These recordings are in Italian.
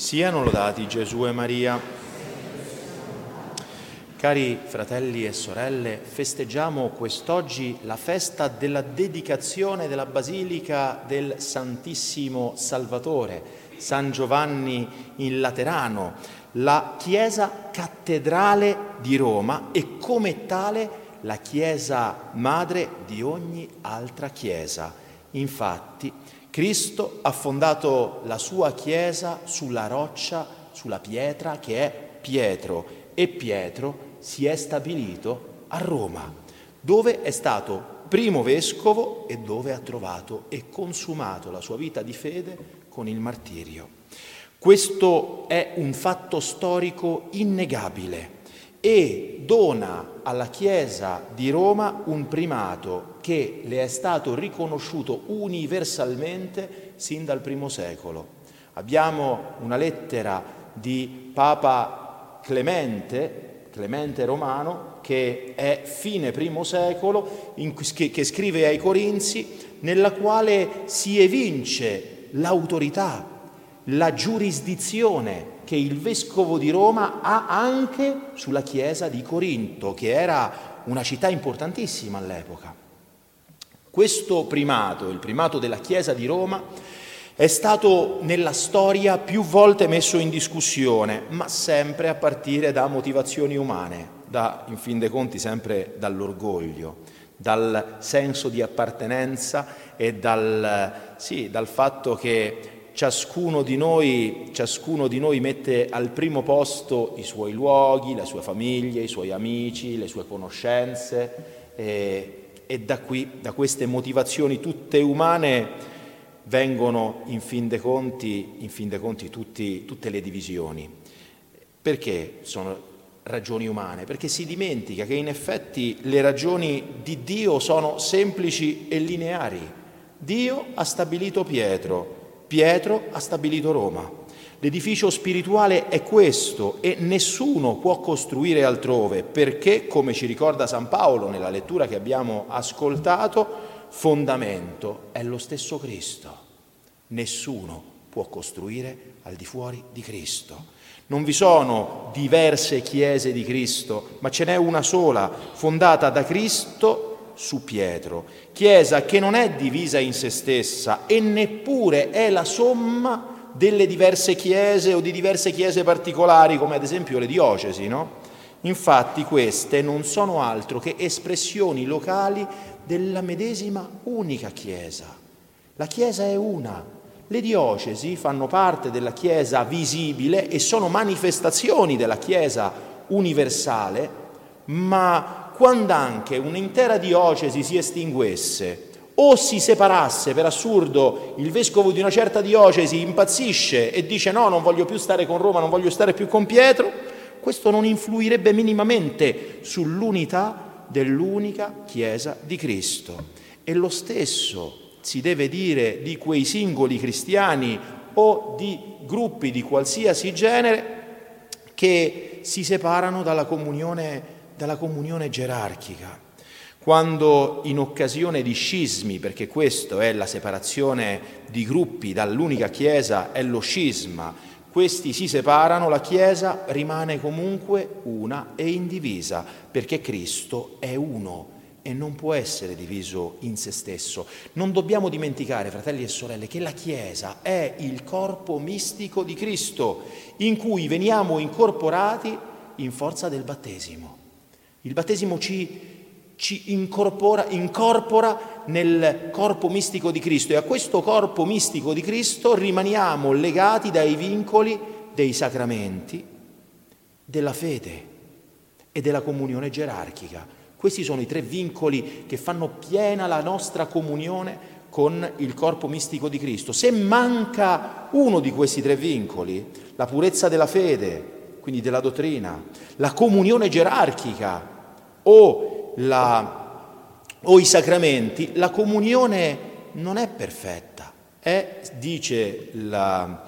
Siano lodati Gesù e Maria. Cari fratelli e sorelle, festeggiamo quest'oggi la festa della dedicazione della Basilica del Santissimo Salvatore, San Giovanni in Laterano, la chiesa cattedrale di Roma e come tale la chiesa madre di ogni altra chiesa. Infatti, Cristo ha fondato la sua Chiesa sulla roccia, sulla pietra che è Pietro e Pietro si è stabilito a Roma, dove è stato primo vescovo e dove ha trovato e consumato la sua vita di fede con il martirio. Questo è un fatto storico innegabile e dona alla Chiesa di Roma un primato che le è stato riconosciuto universalmente sin dal primo secolo. Abbiamo una lettera di Papa Clemente, Clemente Romano, che è fine primo secolo, che, che scrive ai Corinzi, nella quale si evince l'autorità, la giurisdizione che il vescovo di Roma ha anche sulla chiesa di Corinto, che era una città importantissima all'epoca. Questo primato, il primato della chiesa di Roma, è stato nella storia più volte messo in discussione, ma sempre a partire da motivazioni umane, da, in fin dei conti sempre dall'orgoglio, dal senso di appartenenza e dal, sì, dal fatto che ciascuno di, noi, ciascuno di noi mette al primo posto i suoi luoghi, la sua famiglia, i suoi amici, le sue conoscenze e, e da qui, da queste motivazioni tutte umane, vengono in fin dei conti, in fin dei conti tutti, tutte le divisioni. Perché sono ragioni umane? Perché si dimentica che in effetti le ragioni di Dio sono semplici e lineari. Dio ha stabilito Pietro, Pietro ha stabilito Roma. L'edificio spirituale è questo e nessuno può costruire altrove perché, come ci ricorda San Paolo nella lettura che abbiamo ascoltato, fondamento è lo stesso Cristo. Nessuno può costruire al di fuori di Cristo. Non vi sono diverse chiese di Cristo, ma ce n'è una sola, fondata da Cristo su Pietro, chiesa che non è divisa in se stessa e neppure è la somma delle diverse chiese o di diverse chiese particolari, come ad esempio le diocesi, no? Infatti queste non sono altro che espressioni locali della medesima unica Chiesa. La Chiesa è una. Le diocesi fanno parte della Chiesa visibile e sono manifestazioni della Chiesa universale, ma quando anche un'intera diocesi si estinguesse o si separasse, per assurdo, il vescovo di una certa diocesi impazzisce e dice no, non voglio più stare con Roma, non voglio stare più con Pietro, questo non influirebbe minimamente sull'unità dell'unica Chiesa di Cristo. E lo stesso si deve dire di quei singoli cristiani o di gruppi di qualsiasi genere che si separano dalla comunione dalla comunione gerarchica. Quando in occasione di scismi, perché questo è la separazione di gruppi dall'unica Chiesa, è lo scisma, questi si separano, la Chiesa rimane comunque una e indivisa, perché Cristo è uno e non può essere diviso in se stesso. Non dobbiamo dimenticare, fratelli e sorelle, che la Chiesa è il corpo mistico di Cristo, in cui veniamo incorporati in forza del battesimo. Il battesimo ci, ci incorpora, incorpora nel corpo mistico di Cristo e a questo corpo mistico di Cristo rimaniamo legati dai vincoli dei sacramenti, della fede e della comunione gerarchica. Questi sono i tre vincoli che fanno piena la nostra comunione con il corpo mistico di Cristo. Se manca uno di questi tre vincoli, la purezza della fede, quindi della dottrina, la comunione gerarchica o, la, o i sacramenti, la comunione non è perfetta. È, dice la,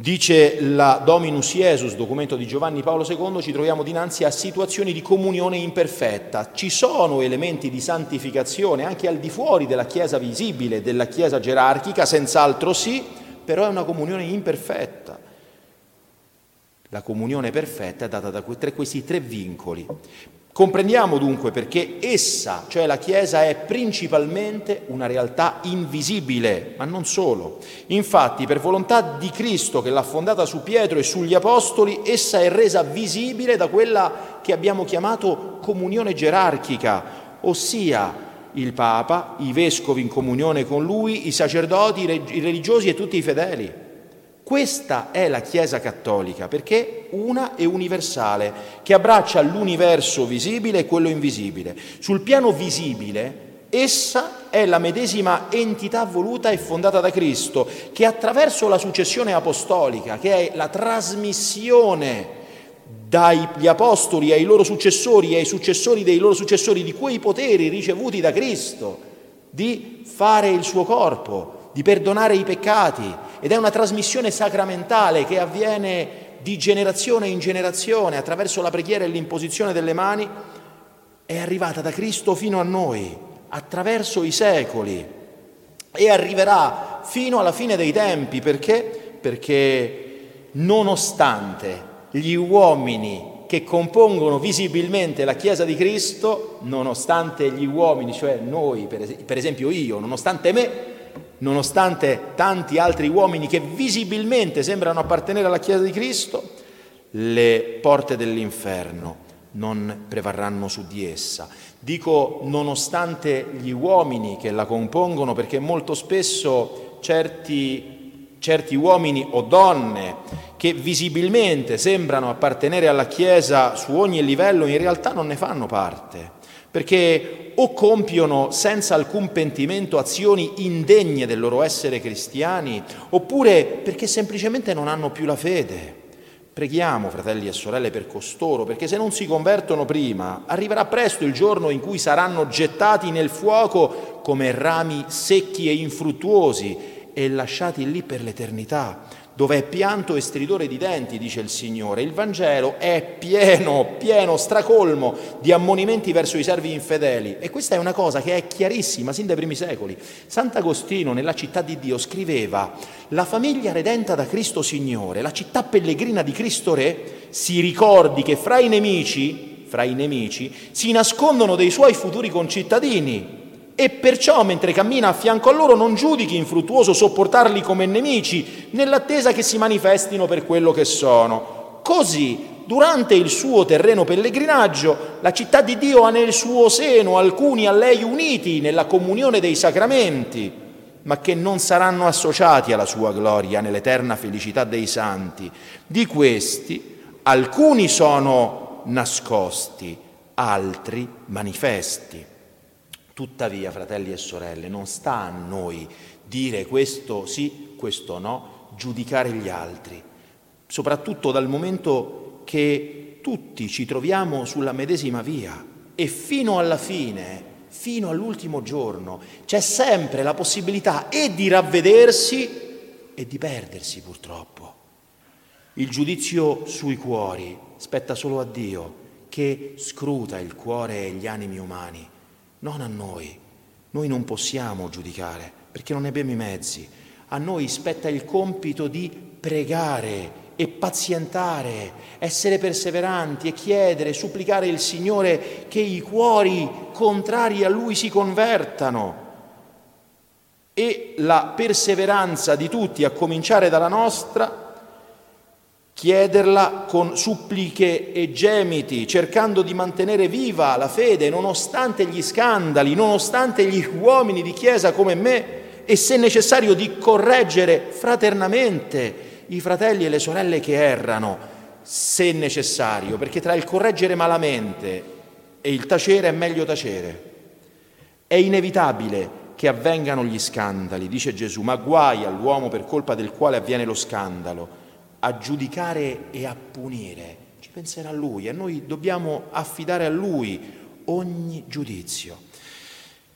Dice la Dominus Iesus, documento di Giovanni Paolo II, ci troviamo dinanzi a situazioni di comunione imperfetta. Ci sono elementi di santificazione anche al di fuori della Chiesa visibile, della Chiesa gerarchica, senz'altro sì, però è una comunione imperfetta. La comunione perfetta è data da questi tre vincoli. Comprendiamo dunque perché essa, cioè la Chiesa, è principalmente una realtà invisibile, ma non solo. Infatti, per volontà di Cristo che l'ha fondata su Pietro e sugli Apostoli, essa è resa visibile da quella che abbiamo chiamato comunione gerarchica, ossia il Papa, i vescovi in comunione con lui, i sacerdoti, i religiosi e tutti i fedeli. Questa è la Chiesa cattolica perché una e universale, che abbraccia l'universo visibile e quello invisibile. Sul piano visibile, essa è la medesima entità voluta e fondata da Cristo, che attraverso la successione apostolica, che è la trasmissione dagli apostoli ai loro successori e ai successori dei loro successori di quei poteri ricevuti da Cristo, di fare il suo corpo, di perdonare i peccati ed è una trasmissione sacramentale che avviene di generazione in generazione attraverso la preghiera e l'imposizione delle mani, è arrivata da Cristo fino a noi, attraverso i secoli e arriverà fino alla fine dei tempi perché? Perché nonostante gli uomini che compongono visibilmente la Chiesa di Cristo, nonostante gli uomini, cioè noi, per esempio io, nonostante me, nonostante tanti altri uomini che visibilmente sembrano appartenere alla Chiesa di Cristo, le porte dell'inferno non prevarranno su di essa. Dico nonostante gli uomini che la compongono perché molto spesso certi, certi uomini o donne che visibilmente sembrano appartenere alla Chiesa su ogni livello in realtà non ne fanno parte perché o compiono senza alcun pentimento azioni indegne del loro essere cristiani, oppure perché semplicemente non hanno più la fede. Preghiamo, fratelli e sorelle, per costoro, perché se non si convertono prima, arriverà presto il giorno in cui saranno gettati nel fuoco come rami secchi e infruttuosi e lasciati lì per l'eternità dove è pianto e stridore di denti, dice il Signore. Il Vangelo è pieno, pieno, stracolmo di ammonimenti verso i servi infedeli. E questa è una cosa che è chiarissima sin dai primi secoli. Sant'Agostino, nella città di Dio, scriveva: La famiglia redenta da Cristo Signore, la città pellegrina di Cristo Re, si ricordi che fra i nemici, fra i nemici, si nascondono dei suoi futuri concittadini e perciò mentre cammina a fianco a loro non giudichi infruttuoso sopportarli come nemici, nell'attesa che si manifestino per quello che sono. Così, durante il suo terreno pellegrinaggio, la città di Dio ha nel suo seno alcuni a lei uniti nella comunione dei sacramenti, ma che non saranno associati alla sua gloria nell'eterna felicità dei santi. Di questi alcuni sono nascosti, altri manifesti. Tuttavia, fratelli e sorelle, non sta a noi dire questo sì, questo no, giudicare gli altri, soprattutto dal momento che tutti ci troviamo sulla medesima via e fino alla fine, fino all'ultimo giorno, c'è sempre la possibilità e di ravvedersi e di perdersi purtroppo. Il giudizio sui cuori spetta solo a Dio che scruta il cuore e gli animi umani non a noi. Noi non possiamo giudicare perché non ne abbiamo i mezzi. A noi spetta il compito di pregare e pazientare, essere perseveranti e chiedere, supplicare il Signore che i cuori contrari a Lui si convertano. E la perseveranza di tutti, a cominciare dalla nostra, chiederla con suppliche e gemiti, cercando di mantenere viva la fede nonostante gli scandali, nonostante gli uomini di chiesa come me e se necessario di correggere fraternamente i fratelli e le sorelle che errano, se necessario, perché tra il correggere malamente e il tacere è meglio tacere. È inevitabile che avvengano gli scandali, dice Gesù, ma guai all'uomo per colpa del quale avviene lo scandalo a giudicare e a punire, ci penserà Lui e noi dobbiamo affidare a Lui ogni giudizio.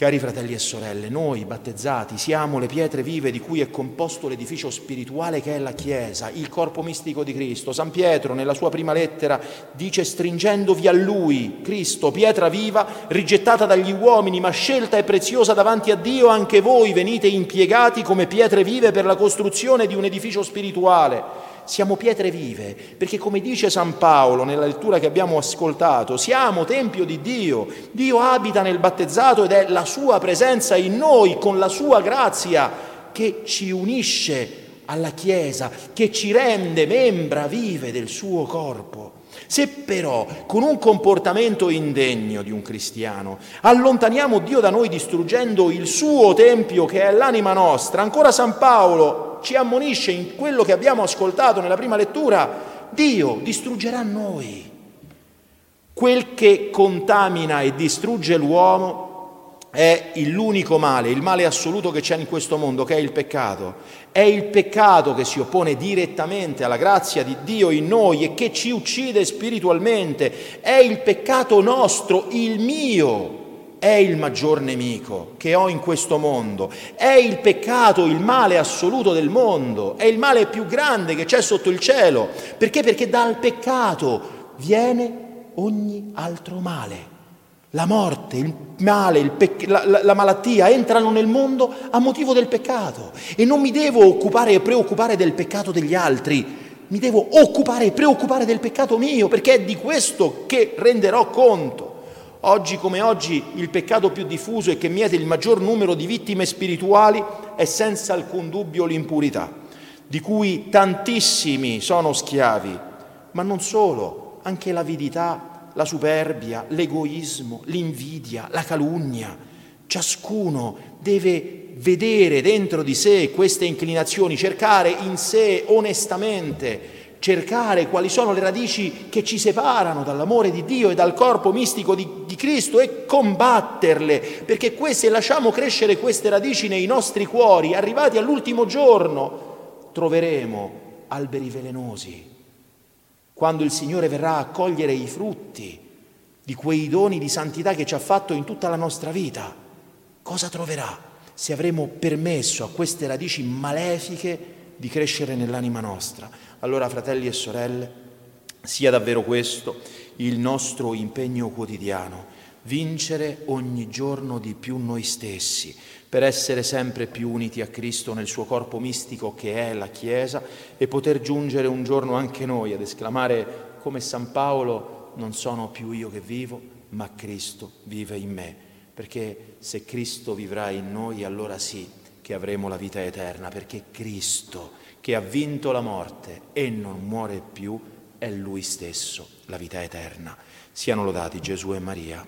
Cari fratelli e sorelle, noi battezzati siamo le pietre vive di cui è composto l'edificio spirituale che è la Chiesa, il corpo mistico di Cristo. San Pietro nella sua prima lettera dice stringendovi a Lui, Cristo, pietra viva, rigettata dagli uomini ma scelta e preziosa davanti a Dio, anche voi venite impiegati come pietre vive per la costruzione di un edificio spirituale siamo pietre vive, perché come dice San Paolo nella lettura che abbiamo ascoltato, siamo tempio di Dio, Dio abita nel battezzato ed è la sua presenza in noi con la sua grazia che ci unisce alla Chiesa, che ci rende membra vive del suo corpo. Se però con un comportamento indegno di un cristiano allontaniamo Dio da noi distruggendo il suo tempio che è l'anima nostra, ancora San Paolo ci ammonisce in quello che abbiamo ascoltato nella prima lettura, Dio distruggerà noi. Quel che contamina e distrugge l'uomo è l'unico male, il male assoluto che c'è in questo mondo, che è il peccato. È il peccato che si oppone direttamente alla grazia di Dio in noi e che ci uccide spiritualmente. È il peccato nostro, il mio, è il maggior nemico che ho in questo mondo. È il peccato, il male assoluto del mondo. È il male più grande che c'è sotto il cielo. Perché? Perché dal peccato viene ogni altro male. La morte, il male, il pec- la, la, la, malattia entrano nel mondo a motivo del peccato e non mi devo occupare e preoccupare del peccato degli altri, mi devo occupare e preoccupare del peccato mio perché è di questo che renderò conto. Oggi come oggi il peccato più diffuso e che miete il maggior numero di vittime spirituali è senza alcun dubbio l'impurità, di cui tantissimi sono schiavi, ma non solo, anche l'avidità la superbia, l'egoismo, l'invidia, la calunnia. Ciascuno deve vedere dentro di sé queste inclinazioni, cercare in sé onestamente, cercare quali sono le radici che ci separano dall'amore di Dio e dal corpo mistico di, di Cristo e combatterle, perché queste, lasciamo crescere queste radici nei nostri cuori, arrivati all'ultimo giorno, troveremo alberi velenosi. Quando il Signore verrà a cogliere i frutti di quei doni di santità che ci ha fatto in tutta la nostra vita, cosa troverà se avremo permesso a queste radici malefiche di crescere nell'anima nostra? Allora, fratelli e sorelle, sia davvero questo il nostro impegno quotidiano, vincere ogni giorno di più noi stessi, per essere sempre più uniti a Cristo nel suo corpo mistico che è la Chiesa e poter giungere un giorno anche noi ad esclamare come San Paolo, non sono più io che vivo, ma Cristo vive in me. Perché se Cristo vivrà in noi, allora sì che avremo la vita eterna, perché Cristo, che ha vinto la morte e non muore più, è Lui stesso, la vita eterna. Siano lodati Gesù e Maria.